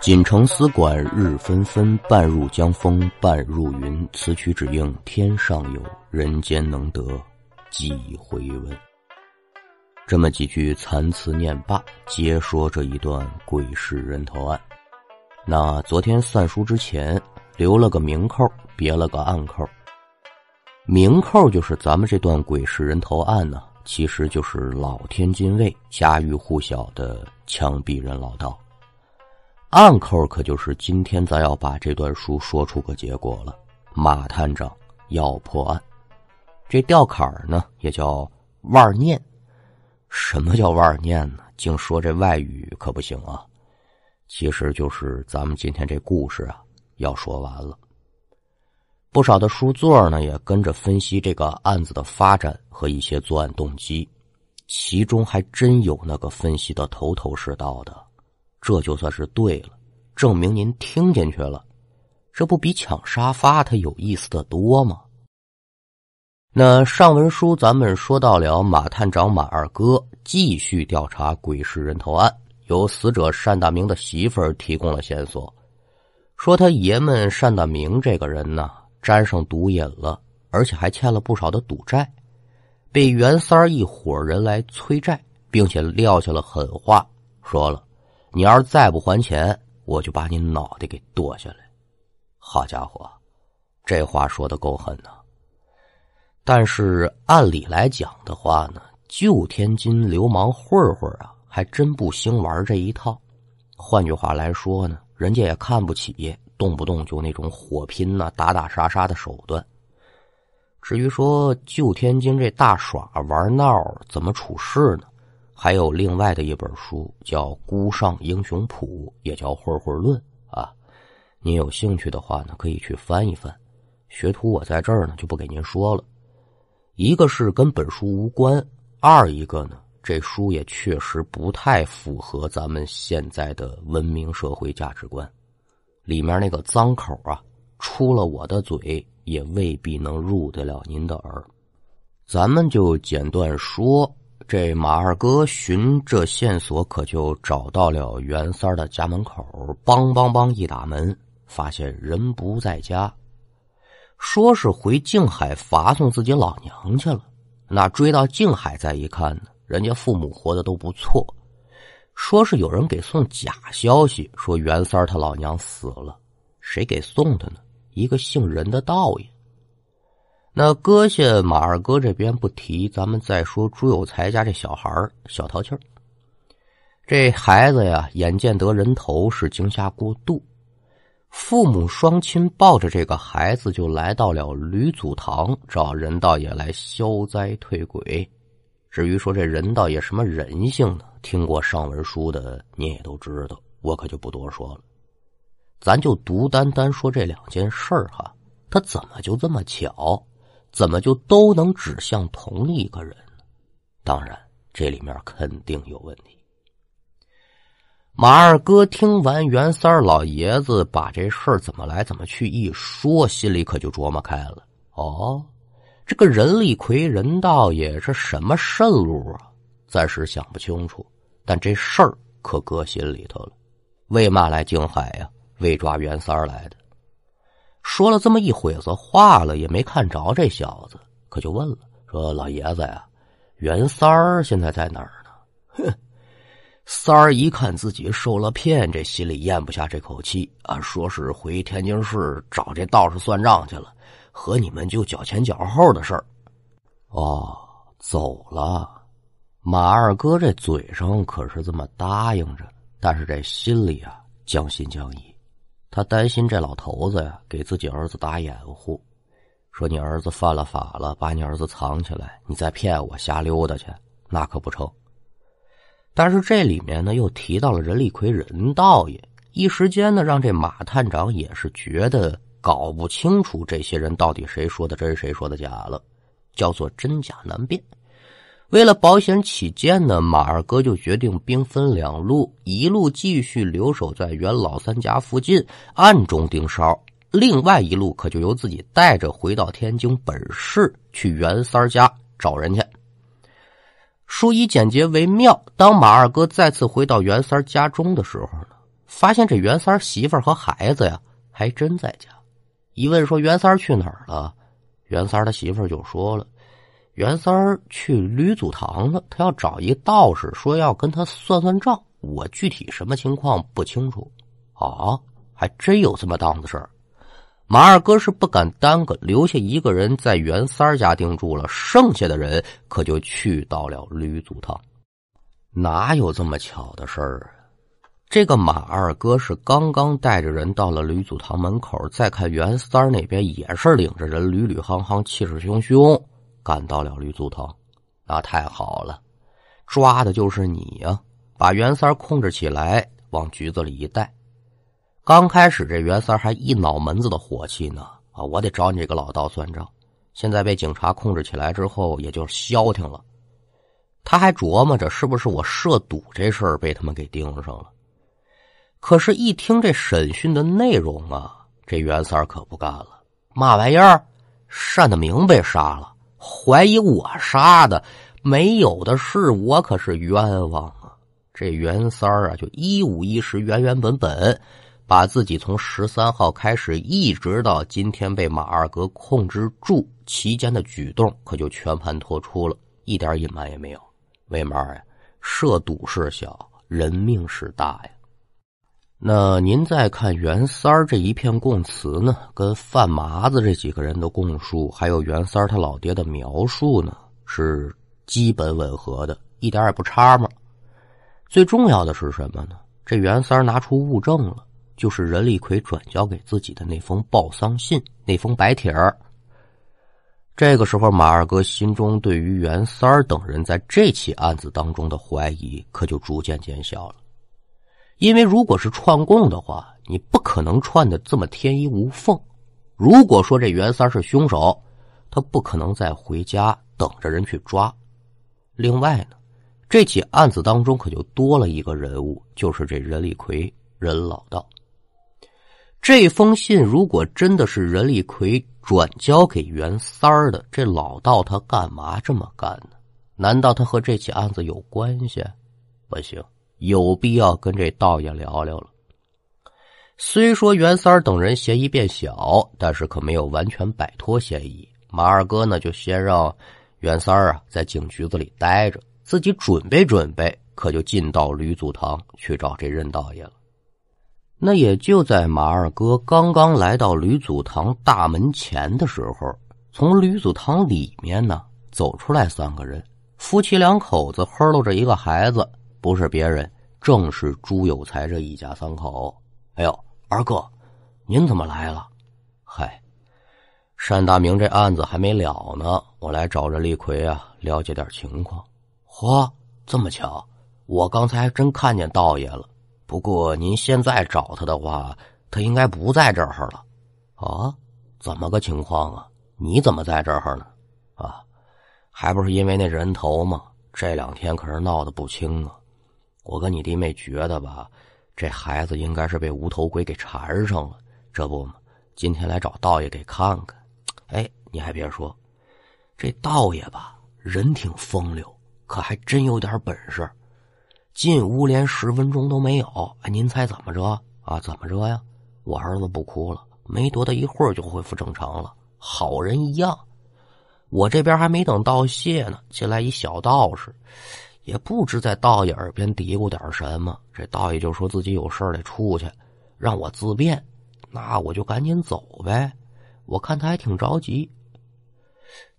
锦城丝管日纷纷，半入江风半入云。此曲只应天上有人间能得几回闻。这么几句残词念罢，接说这一段鬼市人头案。那昨天散书之前留了个明扣，别了个暗扣。明扣就是咱们这段鬼市人头案呢，其实就是老天津卫家喻户晓的枪毙人老道。暗扣可就是今天咱要把这段书说出个结果了。马探长要破案，这吊坎儿呢也叫腕念。什么叫腕念呢？净说这外语可不行啊！其实就是咱们今天这故事啊要说完了。不少的书座呢也跟着分析这个案子的发展和一些作案动机，其中还真有那个分析的头头是道的。这就算是对了，证明您听进去了，这不比抢沙发它有意思的多吗？那上文书咱们说到了马探长马二哥继续调查鬼市人头案，由死者单大明的媳妇儿提供了线索，说他爷们单大明这个人呢沾上毒瘾了，而且还欠了不少的赌债，被袁三儿一伙人来催债，并且撂下了狠话，说了。你要是再不还钱，我就把你脑袋给剁下来！好家伙，这话说的够狠的。但是按理来讲的话呢，旧天津流氓混混啊，还真不兴玩这一套。换句话来说呢，人家也看不起动不动就那种火拼呐、打打杀杀的手段。至于说旧天津这大耍玩闹怎么处事呢？还有另外的一本书叫《孤上英雄谱》，也叫《混混论》啊。您有兴趣的话呢，可以去翻一翻。学徒我在这儿呢，就不给您说了。一个是跟本书无关，二一个呢，这书也确实不太符合咱们现在的文明社会价值观。里面那个脏口啊，出了我的嘴也未必能入得了您的耳。咱们就简短说。这马二哥寻这线索，可就找到了袁三的家门口。梆梆梆一打门，发现人不在家，说是回静海发送自己老娘去了。那追到静海再一看呢，人家父母活的都不错。说是有人给送假消息，说袁三他老娘死了。谁给送的呢？一个姓任的道爷。那搁下马二哥这边不提，咱们再说朱有才家这小孩小淘气儿。这孩子呀，眼见得人头，是惊吓过度，父母双亲抱着这个孩子就来到了吕祖堂，找任道爷来消灾退鬼。至于说这任道爷什么人性呢？听过上文书的你也都知道，我可就不多说了。咱就独单单说这两件事儿哈，他怎么就这么巧？怎么就都能指向同一个人呢？当然，这里面肯定有问题。马二哥听完袁三老爷子把这事儿怎么来怎么去一说，心里可就琢磨开了。哦，这个任立奎任道爷是什么渗路啊？暂时想不清楚，但这事儿可搁心里头了。为嘛来静海呀？为抓袁三来的。说了这么一会子话了，也没看着这小子，可就问了：“说老爷子呀，袁三儿现在在哪儿呢？”哼，三儿一看自己受了骗，这心里咽不下这口气啊，说是回天津市找这道士算账去了，和你们就脚前脚后的事儿。哦，走了。马二哥这嘴上可是这么答应着，但是这心里啊将信将疑。他担心这老头子呀给自己儿子打掩护，说你儿子犯了法了，把你儿子藏起来，你再骗我瞎溜达去，那可不成。但是这里面呢又提到了任立奎任道爷，一时间呢让这马探长也是觉得搞不清楚这些人到底谁说的真，谁说的假了，叫做真假难辨。为了保险起见呢，马二哥就决定兵分两路，一路继续留守在袁老三家附近暗中盯梢，另外一路可就由自己带着回到天津本市去袁三家找人去。书以简洁为妙。当马二哥再次回到袁三家中的时候呢，发现这袁三媳妇和孩子呀还真在家。一问说袁三去哪儿了，袁三的媳妇就说了：“袁三儿去吕祖堂了，他要找一道士，说要跟他算算账。我具体什么情况不清楚。”啊，还真有这么档子事儿。马二哥是不敢耽搁，留下一个人在袁三家定住了，剩下的人可就去到了吕祖堂。哪有这么巧的事儿啊？这个马二哥是刚刚带着人到了吕祖堂门口，再看袁三那边也是领着人，屡屡行行，气势汹汹，赶到了吕祖堂。那太好了，抓的就是你呀！把袁三控制起来，往局子里一带。刚开始这袁三还一脑门子的火气呢，啊，我得找你这个老道算账。现在被警察控制起来之后，也就消停了。他还琢磨着是不是我涉赌这事儿被他们给盯上了。可是，一听这审讯的内容啊，这袁三可不干了。嘛玩意儿？单德明被杀了，怀疑我杀的？没有的是，我可是冤枉啊！这袁三儿啊，就一五一十、原原本本。把自己从十三号开始，一直到今天被马二哥控制住期间的举动，可就全盘托出了，一点隐瞒也没有。为嘛呀？涉赌事小，人命事大呀。那您再看袁三儿这一片供词呢，跟范麻子这几个人的供述，还有袁三儿他老爹的描述呢，是基本吻合的，一点也不差嘛。最重要的是什么呢？这袁三儿拿出物证了。就是任立奎转交给自己的那封报丧信，那封白帖儿。这个时候，马二哥心中对于袁三儿等人在这起案子当中的怀疑，可就逐渐减小了。因为如果是串供的话，你不可能串的这么天衣无缝。如果说这袁三是凶手，他不可能再回家等着人去抓。另外呢，这起案子当中可就多了一个人物，就是这任立奎任老道。这封信如果真的是任立奎转交给袁三儿的，这老道他干嘛这么干呢？难道他和这起案子有关系？不行，有必要跟这道爷聊聊了。虽说袁三等人嫌疑变小，但是可没有完全摆脱嫌疑。马二哥呢，就先让袁三啊在警局子里待着，自己准备准备，可就进到吕祖堂去找这任道爷了。那也就在马二哥刚刚来到吕祖堂大门前的时候，从吕祖堂里面呢走出来三个人，夫妻两口子呵喽着一个孩子，不是别人，正是朱有才这一家三口。哎呦，二哥，您怎么来了？嗨，单大明这案子还没了呢，我来找着李逵啊，了解点情况。嚯，这么巧，我刚才还真看见道爷了。不过您现在找他的话，他应该不在这儿了。啊，怎么个情况啊？你怎么在这儿呢？啊，还不是因为那人头吗？这两天可是闹得不轻啊。我跟你弟妹觉得吧，这孩子应该是被无头鬼给缠上了。这不嘛，今天来找道爷给看看。哎，你还别说，这道爷吧，人挺风流，可还真有点本事。进屋连十分钟都没有，哎，您猜怎么着啊？怎么着呀？我儿子不哭了，没多大一会儿就恢复正常了，好人一样。我这边还没等道谢呢，进来一小道士，也不知在道爷耳边嘀咕点什么。这道爷就说自己有事得出去，让我自便，那我就赶紧走呗。我看他还挺着急。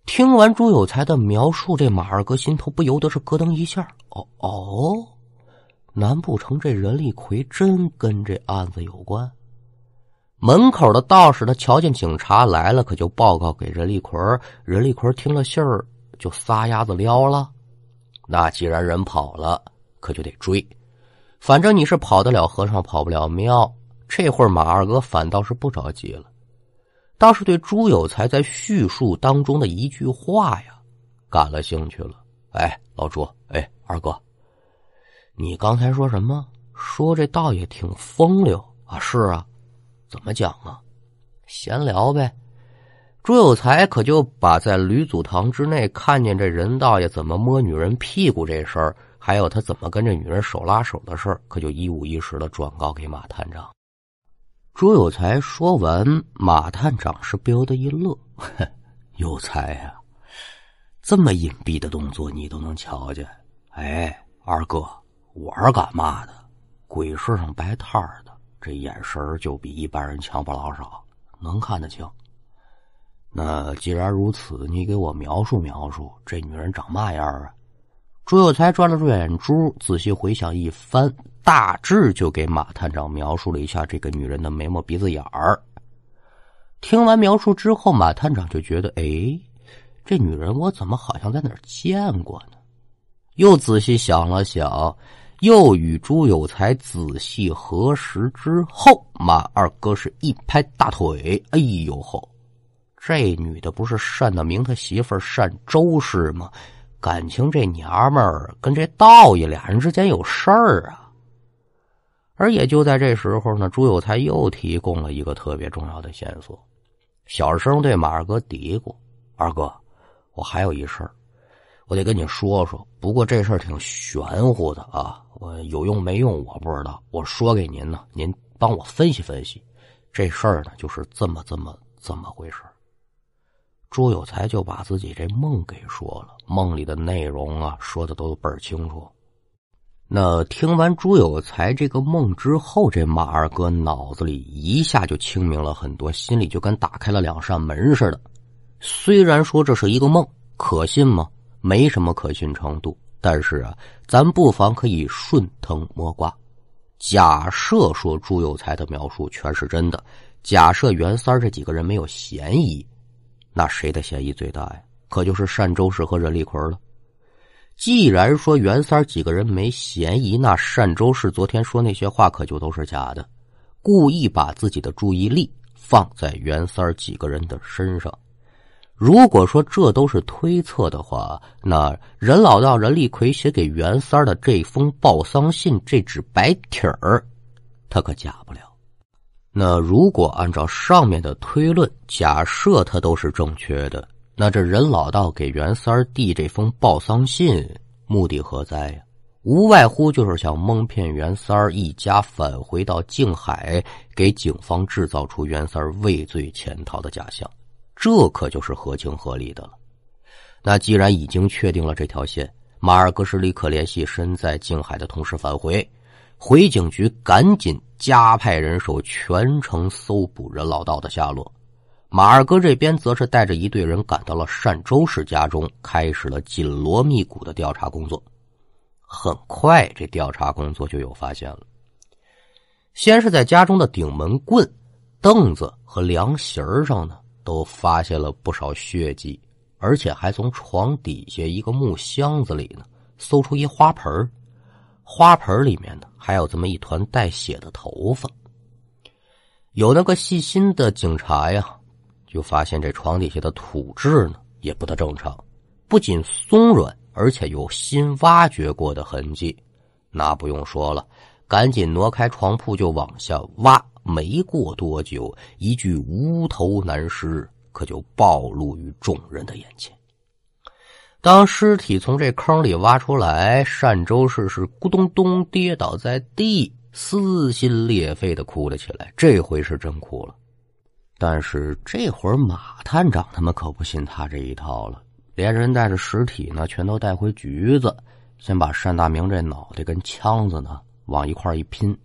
听完朱有才的描述，这马二哥心头不由得是咯噔一下。哦哦。难不成这任立奎真跟这案子有关？门口的道士他瞧见警察来了，可就报告给任立奎。任立奎听了信儿，就撒丫子撩了。那既然人跑了，可就得追。反正你是跑得了和尚跑不了庙。这会儿马二哥反倒是不着急了，倒是对朱有才在叙述当中的一句话呀感了兴趣了。哎，老朱，哎，二哥。你刚才说什么？说这道爷挺风流啊？是啊，怎么讲啊？闲聊呗。朱有才可就把在吕祖堂之内看见这任道爷怎么摸女人屁股这事儿还有他怎么跟这女人手拉手的事儿，可就一五一十的转告给马探长。朱有才说完，马探长是不由得一乐：“ 有才呀，这么隐蔽的动作你都能瞧见？哎，二哥，玩干嘛的？鬼市上摆摊的，这眼神就比一般人强不老少，能看得清。那既然如此，你给我描述描述，这女人长嘛样啊？”朱有才转了转眼珠，仔细回想一番。大致就给马探长描述了一下这个女人的眉毛鼻子眼儿。听完描述之后，马探长就觉得，哎，这女人我怎么好像在哪儿见过呢？又仔细想了想，又与朱有才仔细核实之后，马二哥是一拍大腿，哎呦吼，这女的不是单大明他媳妇单周氏吗？感情这娘们儿跟这道爷俩人之间有事儿啊！而也就在这时候呢，朱有才又提供了一个特别重要的线索，小声对马二哥嘀咕：“二哥，我还有一事儿，我得跟你说说。不过这事儿挺玄乎的啊，我有用没用我不知道。我说给您呢，您帮我分析分析。这事儿呢，就是这么这么这么回事朱有才就把自己这梦给说了，梦里的内容啊，说的都倍儿清楚。那听完朱有才这个梦之后，这马二哥脑子里一下就清明了很多，心里就跟打开了两扇门似的。虽然说这是一个梦，可信吗？没什么可信程度。但是啊，咱不妨可以顺藤摸瓜。假设说朱有才的描述全是真的，假设袁三这几个人没有嫌疑，那谁的嫌疑最大呀？可就是单周氏和任立奎了。既然说袁三几个人没嫌疑，那单周氏昨天说那些话可就都是假的，故意把自己的注意力放在袁三几个人的身上。如果说这都是推测的话，那任老道、任立奎写给袁三的这封报丧信，这纸白帖儿，他可假不了。那如果按照上面的推论，假设他都是正确的。那这任老道给袁三儿递这封报丧信，目的何在呀？无外乎就是想蒙骗袁三儿一家返回到静海，给警方制造出袁三儿畏罪潜逃的假象，这可就是合情合理的了。那既然已经确定了这条线，马二哥是立刻联系身在静海的同事返回，回警局赶紧加派人手，全程搜捕任老道的下落。马二哥这边则是带着一队人赶到了单州市家中，开始了紧锣密鼓的调查工作。很快，这调查工作就有发现了。先是在家中的顶门棍、凳子和凉席上呢，都发现了不少血迹，而且还从床底下一个木箱子里呢，搜出一花盆花盆里面呢还有这么一团带血的头发。有那个细心的警察呀。就发现这床底下的土质呢也不大正常，不仅松软，而且有新挖掘过的痕迹。那不用说了，赶紧挪开床铺就往下挖。没过多久，一具无头男尸可就暴露于众人的眼前。当尸体从这坑里挖出来，单周氏是咕咚咚跌倒在地，撕心裂肺的哭了起来。这回是真哭了。但是这会儿马探长他们可不信他这一套了，连人带着尸体呢，全都带回局子，先把单大明这脑袋跟枪子呢往一块一拼。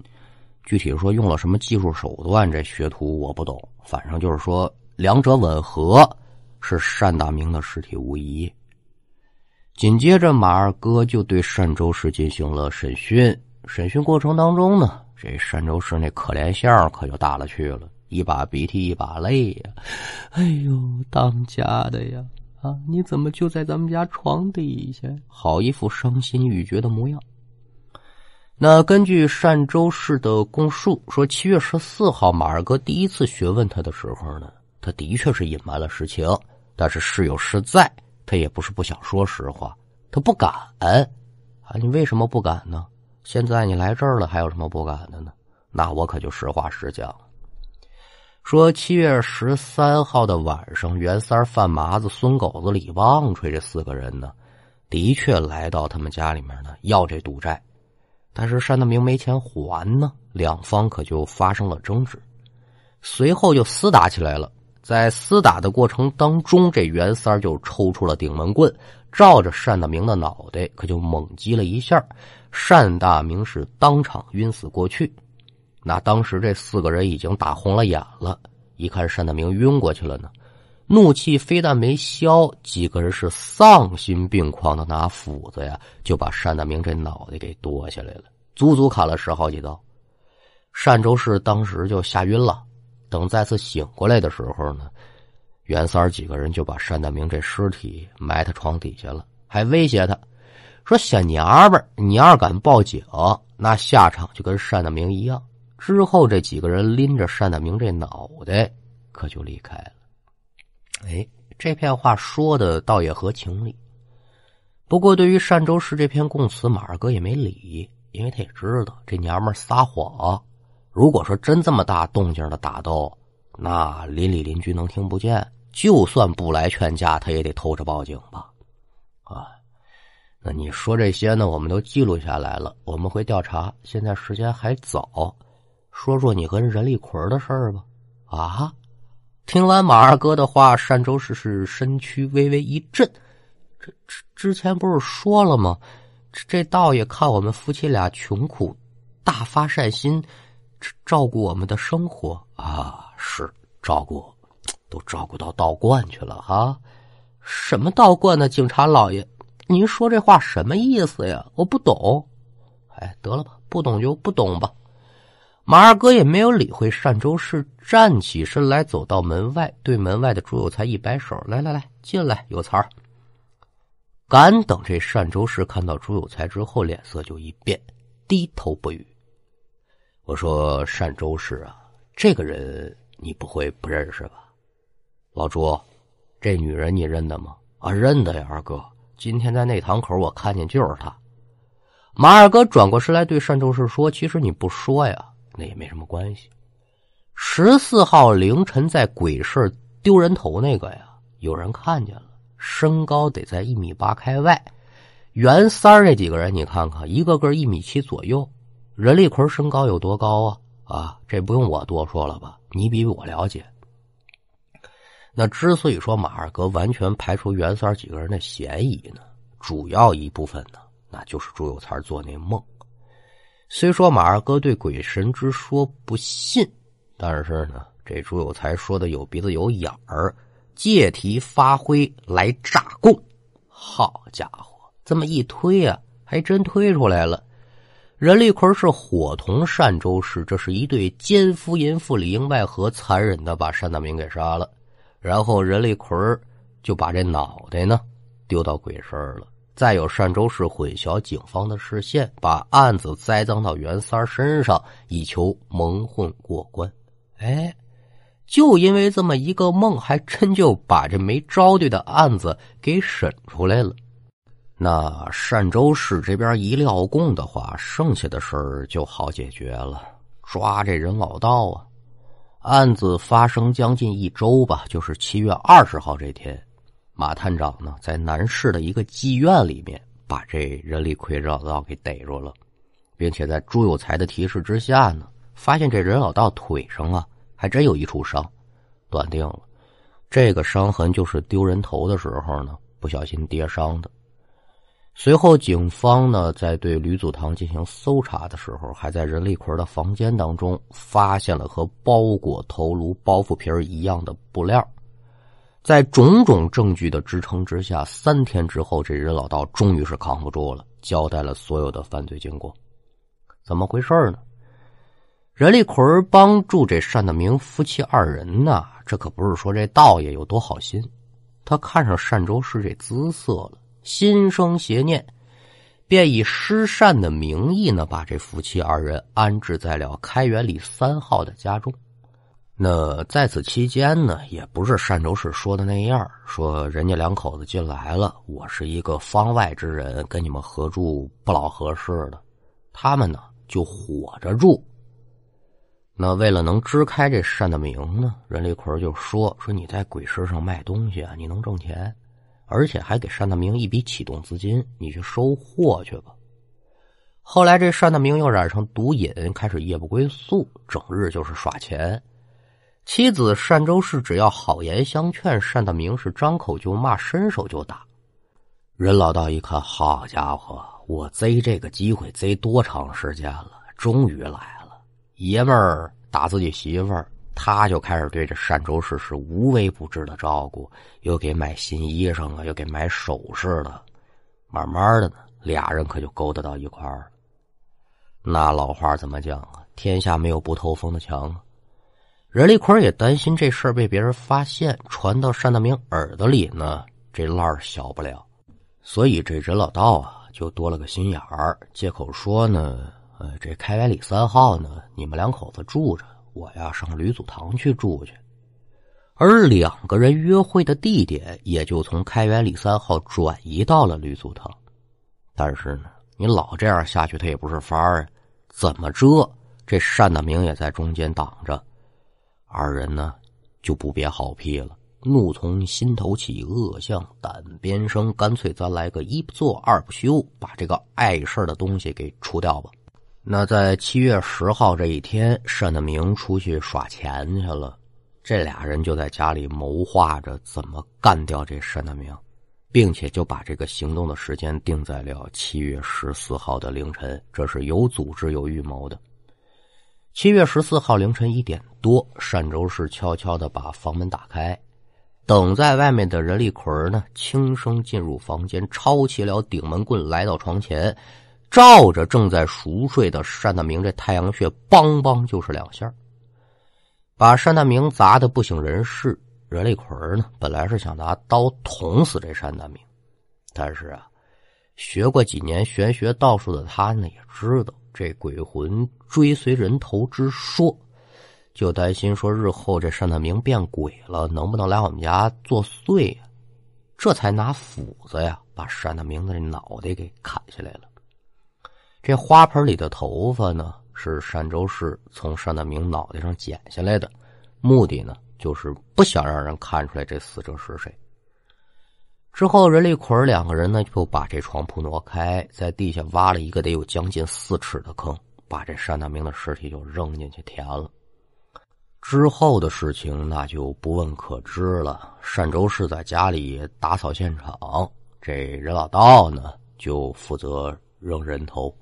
具体说用了什么技术手段，这学徒我不懂，反正就是说两者吻合，是单大明的尸体无疑。紧接着马二哥就对单周氏进行了审讯，审讯过程当中呢，这单周氏那可怜相可就大了去了。一把鼻涕一把泪呀，哎呦，当家的呀，啊，你怎么就在咱们家床底下？好一副伤心欲绝的模样。那根据单州市的供述说，七月十四号马二哥第一次询问他的时候呢，他的确是隐瞒了实情，但是事有事在，他也不是不想说实话，他不敢啊。你为什么不敢呢？现在你来这儿了，还有什么不敢的呢？那我可就实话实讲。说七月十三号的晚上，袁三、范麻子、孙狗子、李旺吹这四个人呢，的确来到他们家里面呢要这赌债，但是单德明没钱还呢，两方可就发生了争执，随后就厮打起来了。在厮打的过程当中，这袁三就抽出了顶门棍，照着单大明的脑袋可就猛击了一下，单大明是当场晕死过去。那当时这四个人已经打红了眼了，一看单大明晕过去了呢，怒气非但没消，几个人是丧心病狂的拿斧子呀，就把单大明这脑袋给剁下来了，足足砍了十好几刀。单州市当时就吓晕了。等再次醒过来的时候呢，袁三儿几个人就把单大明这尸体埋他床底下了，还威胁他说：“小娘们儿，你要是敢报警，那下场就跟单大明一样。”之后，这几个人拎着单大明这脑袋，可就离开了。哎，这片话说的倒也合情理。不过，对于单州市这篇供词，马二哥也没理，因为他也知道这娘们撒谎。如果说真这么大动静的打斗，那邻里邻居能听不见？就算不来劝架，他也得偷着报警吧？啊，那你说这些呢？我们都记录下来了，我们会调查。现在时间还早，说说你和任立奎的事儿吧。啊！听完马二哥的话，单周氏是身躯微微一震。这之之前不是说了吗？这这道爷看我们夫妻俩穷苦，大发善心。照顾我们的生活啊，是照顾，都照顾到道观去了哈。什么道观呢？警察老爷，您说这话什么意思呀？我不懂。哎，得了吧，不懂就不懂吧。马二哥也没有理会单周氏，站起身来，走到门外，对门外的朱有才一摆手：“来来来，进来，有才儿。”敢等这单周氏看到朱有才之后，脸色就一变，低头不语。我说单周氏啊，这个人你不会不认识吧？老朱，这女人你认得吗？啊，认得呀，二哥。今天在内堂口我看见就是她。马二哥转过身来对单周氏说：“其实你不说呀，那也没什么关系。十四号凌晨在鬼市丢人头那个呀，有人看见了，身高得在一米八开外。袁三儿这几个人你看看，一个个一米七左右。”任立奎身高有多高啊？啊，这不用我多说了吧？你比我了解。那之所以说马二哥完全排除袁三几个人的嫌疑呢，主要一部分呢，那就是朱有才做那梦。虽说马二哥对鬼神之说不信，但是呢，这朱有才说的有鼻子有眼儿，借题发挥来诈供。好家伙，这么一推啊，还真推出来了。任立奎是伙同单周氏，这是一对奸夫淫妇，里应外合，残忍的把单大明给杀了。然后任立奎就把这脑袋呢丢到鬼市了。再有单周氏混淆警方的视线，把案子栽赃到袁三身上，以求蒙混过关。哎，就因为这么一个梦，还真就把这没招对的案子给审出来了。那单州市这边一料供的话，剩下的事儿就好解决了。抓这人老道啊！案子发生将近一周吧，就是七月二十号这天，马探长呢在南市的一个妓院里面把这任立奎老道给逮住了，并且在朱有才的提示之下呢，发现这人老道腿上啊还真有一处伤，断定了这个伤痕就是丢人头的时候呢不小心跌伤的。随后，警方呢在对吕祖堂进行搜查的时候，还在任立奎的房间当中发现了和包裹头颅包袱皮一样的布料。在种种证据的支撑之下，三天之后，这任老道终于是扛不住了，交代了所有的犯罪经过。怎么回事呢？任立奎帮助这单大明夫妻二人呢，这可不是说这道爷有多好心，他看上单州市这姿色了。心生邪念，便以施善的名义呢，把这夫妻二人安置在了开元里三号的家中。那在此期间呢，也不是单州市说的那样，说人家两口子进来了，我是一个方外之人，跟你们合住不老合适的。他们呢就火着住。那为了能支开这单大明呢，任立奎就说：“说你在鬼市上卖东西啊，你能挣钱。”而且还给单大明一笔启动资金，你去收货去吧。后来这单大明又染上毒瘾，开始夜不归宿，整日就是耍钱。妻子单周氏只要好言相劝，单大明是张口就骂，伸手就打。任老道一看，好家伙，我贼这个机会贼多长时间了，终于来了！爷们儿打自己媳妇儿。他就开始对这单周氏是无微不至的照顾，又给买新衣裳啊，又给买首饰的。慢慢的呢，俩人可就勾搭到一块儿了。那老话怎么讲啊？天下没有不透风的墙啊。任立坤也担心这事儿被别人发现，传到单大明耳朵里呢，这烂儿小不了。所以这任老道啊，就多了个心眼儿，借口说呢，呃，这开元里三号呢，你们两口子住着。我呀，上吕祖堂去住去，而两个人约会的地点也就从开元里三号转移到了吕祖堂。但是呢，你老这样下去，他也不是法儿啊。怎么着，这单大明也在中间挡着，二人呢就不憋好屁了，怒从心头起，恶向胆边生，干脆咱来个一不做二不休，把这个碍事的东西给除掉吧。那在七月十号这一天，单大明出去耍钱去了。这俩人就在家里谋划着怎么干掉这单大明，并且就把这个行动的时间定在了七月十四号的凌晨。这是有组织、有预谋的。七月十四号凌晨一点多，单周氏悄悄的把房门打开，等在外面的任立奎呢，轻声进入房间，抄起了顶门棍，来到床前。照着正在熟睡的单大明这太阳穴，梆梆就是两下，把单大明砸的不省人事。任立奎呢，本来是想拿刀捅死这单大明，但是啊，学过几年玄学道术的他呢，也知道这鬼魂追随人头之说，就担心说日后这单大明变鬼了，能不能来我们家作祟呀？这才拿斧子呀，把单大明的这脑袋给砍下来了。这花盆里的头发呢，是单周氏从单大明脑袋上剪下来的，目的呢就是不想让人看出来这死者是谁。之后，任立奎两个人呢就把这床铺挪开，在地下挖了一个得有将近四尺的坑，把这单大明的尸体就扔进去填了。之后的事情那就不问可知了。单周氏在家里打扫现场，这任老道呢就负责扔人头。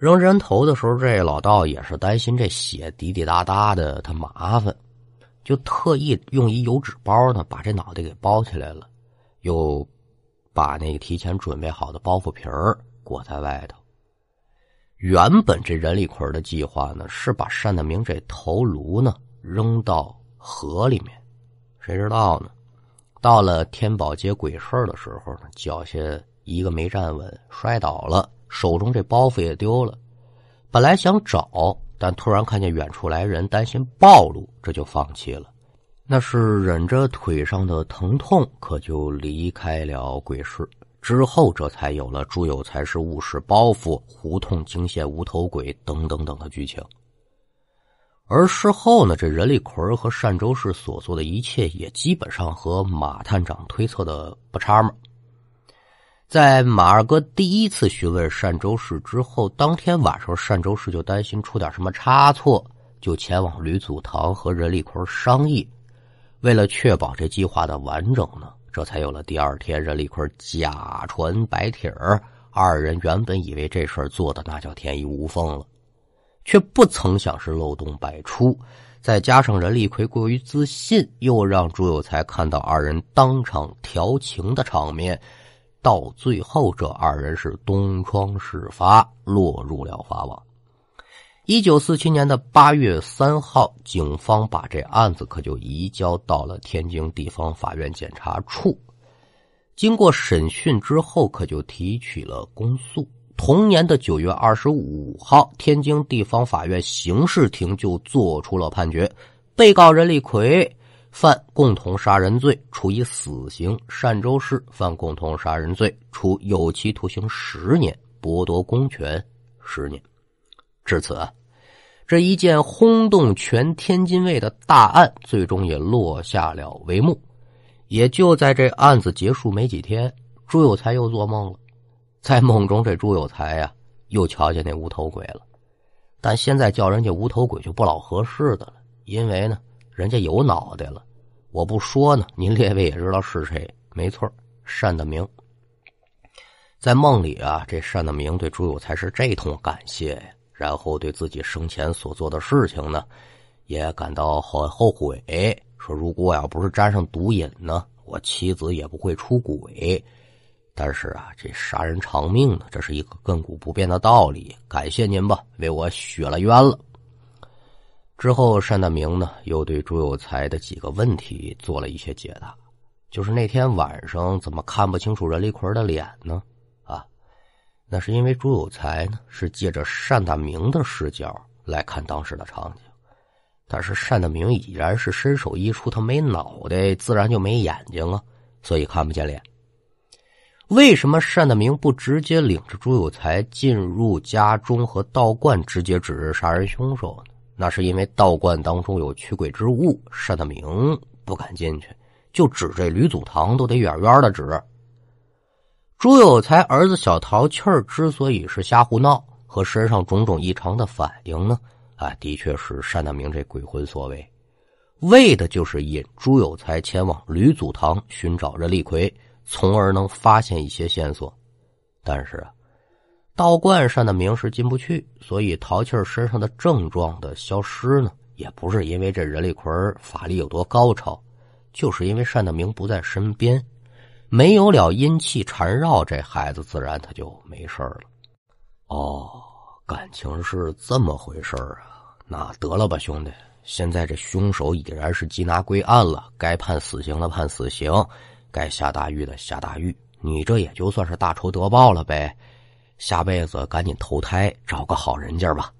扔人头的时候，这老道也是担心这血滴滴答答的，他麻烦，就特意用一油纸包呢，把这脑袋给包起来了，又把那个提前准备好的包袱皮儿裹在外头。原本这任立奎的计划呢，是把单大明这头颅呢扔到河里面，谁知道呢？到了天宝街鬼市的时候呢，脚下一个没站稳，摔倒了。手中这包袱也丢了，本来想找，但突然看见远处来人，担心暴露，这就放弃了。那是忍着腿上的疼痛，可就离开了鬼市。之后，这才有了朱有才是误事包袱、胡同惊现无头鬼等等等的剧情。而事后呢，这任立奎和单周氏所做的一切，也基本上和马探长推测的不差嘛。在马二哥第一次询问单周氏之后，当天晚上，单周氏就担心出点什么差错，就前往吕祖堂和任立奎商议。为了确保这计划的完整呢，这才有了第二天任立奎假传白帖儿。二人原本以为这事儿做的那叫天衣无缝了，却不曾想是漏洞百出。再加上任立奎过于自信，又让朱有才看到二人当场调情的场面。到最后，这二人是东窗事发，落入了法网。一九四七年的八月三号，警方把这案子可就移交到了天津地方法院检察处。经过审讯之后，可就提取了公诉。同年的九月二十五号，天津地方法院刑事庭就作出了判决，被告任立奎。犯共同杀人罪，处以死刑；单周氏犯共同杀人罪，处有期徒刑十年，剥夺公权十年。至此，这一件轰动全天津卫的大案，最终也落下了帷幕。也就在这案子结束没几天，朱有才又做梦了。在梦中，这朱有才呀，又瞧见那无头鬼了。但现在叫人家无头鬼就不老合适的了，因为呢，人家有脑袋了。我不说呢，您列位也知道是谁。没错，单德明。在梦里啊，这单德明对朱有才是这通感谢，然后对自己生前所做的事情呢，也感到很后悔。说如果要不是沾上毒瘾呢，我妻子也不会出轨。但是啊，这杀人偿命呢，这是一个亘古不变的道理。感谢您吧，为我许了愿了。之后，单大明呢又对朱有才的几个问题做了一些解答。就是那天晚上怎么看不清楚任立奎的脸呢？啊，那是因为朱有才呢是借着单大明的视角来看当时的场景。但是单大明已然是身首异处，他没脑袋，自然就没眼睛啊，所以看不见脸。为什么单大明不直接领着朱有才进入家中和道观直接指认杀人凶手呢？那是因为道观当中有驱鬼之物，单大明不敢进去，就指这吕祖堂都得远远的指。朱有才儿子小淘气儿之所以是瞎胡闹，和身上种种异常的反应呢？啊，的确是单大明这鬼魂所为，为的就是引朱有才前往吕祖堂寻找任立奎，从而能发现一些线索。但是啊，道观单大明是进不去，所以淘气儿身上的症状的消失呢，也不是因为这任立奎法力有多高超，就是因为单大明不在身边，没有了阴气缠绕，这孩子自然他就没事儿了。哦。感情是这么回事儿啊？那得了吧，兄弟！现在这凶手已然是缉拿归案了，该判死刑的判死刑，该下大狱的下大狱。你这也就算是大仇得报了呗。下辈子赶紧投胎，找个好人家吧。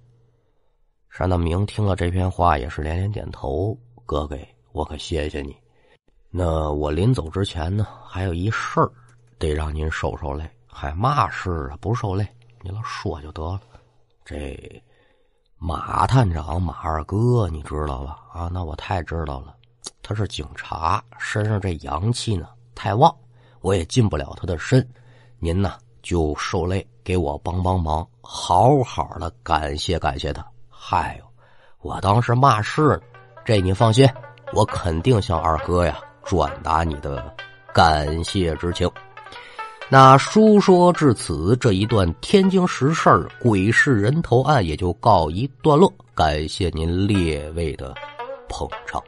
单大明听了这篇话，也是连连点头。哥哥，我可谢谢你。那我临走之前呢，还有一事儿，得让您受受累。还嘛事啊？不受累，你老说就得了。这马探长马二哥，你知道吧？啊，那我太知道了。他是警察，身上这阳气呢太旺，我也进不了他的身。您呢就受累给我帮帮忙，好好的感谢感谢他。嗨哟，我当时嘛事呢？这你放心，我肯定向二哥呀转达你的感谢之情。那书说至此，这一段天津实事儿鬼市人头案也就告一段落。感谢您列位的捧场。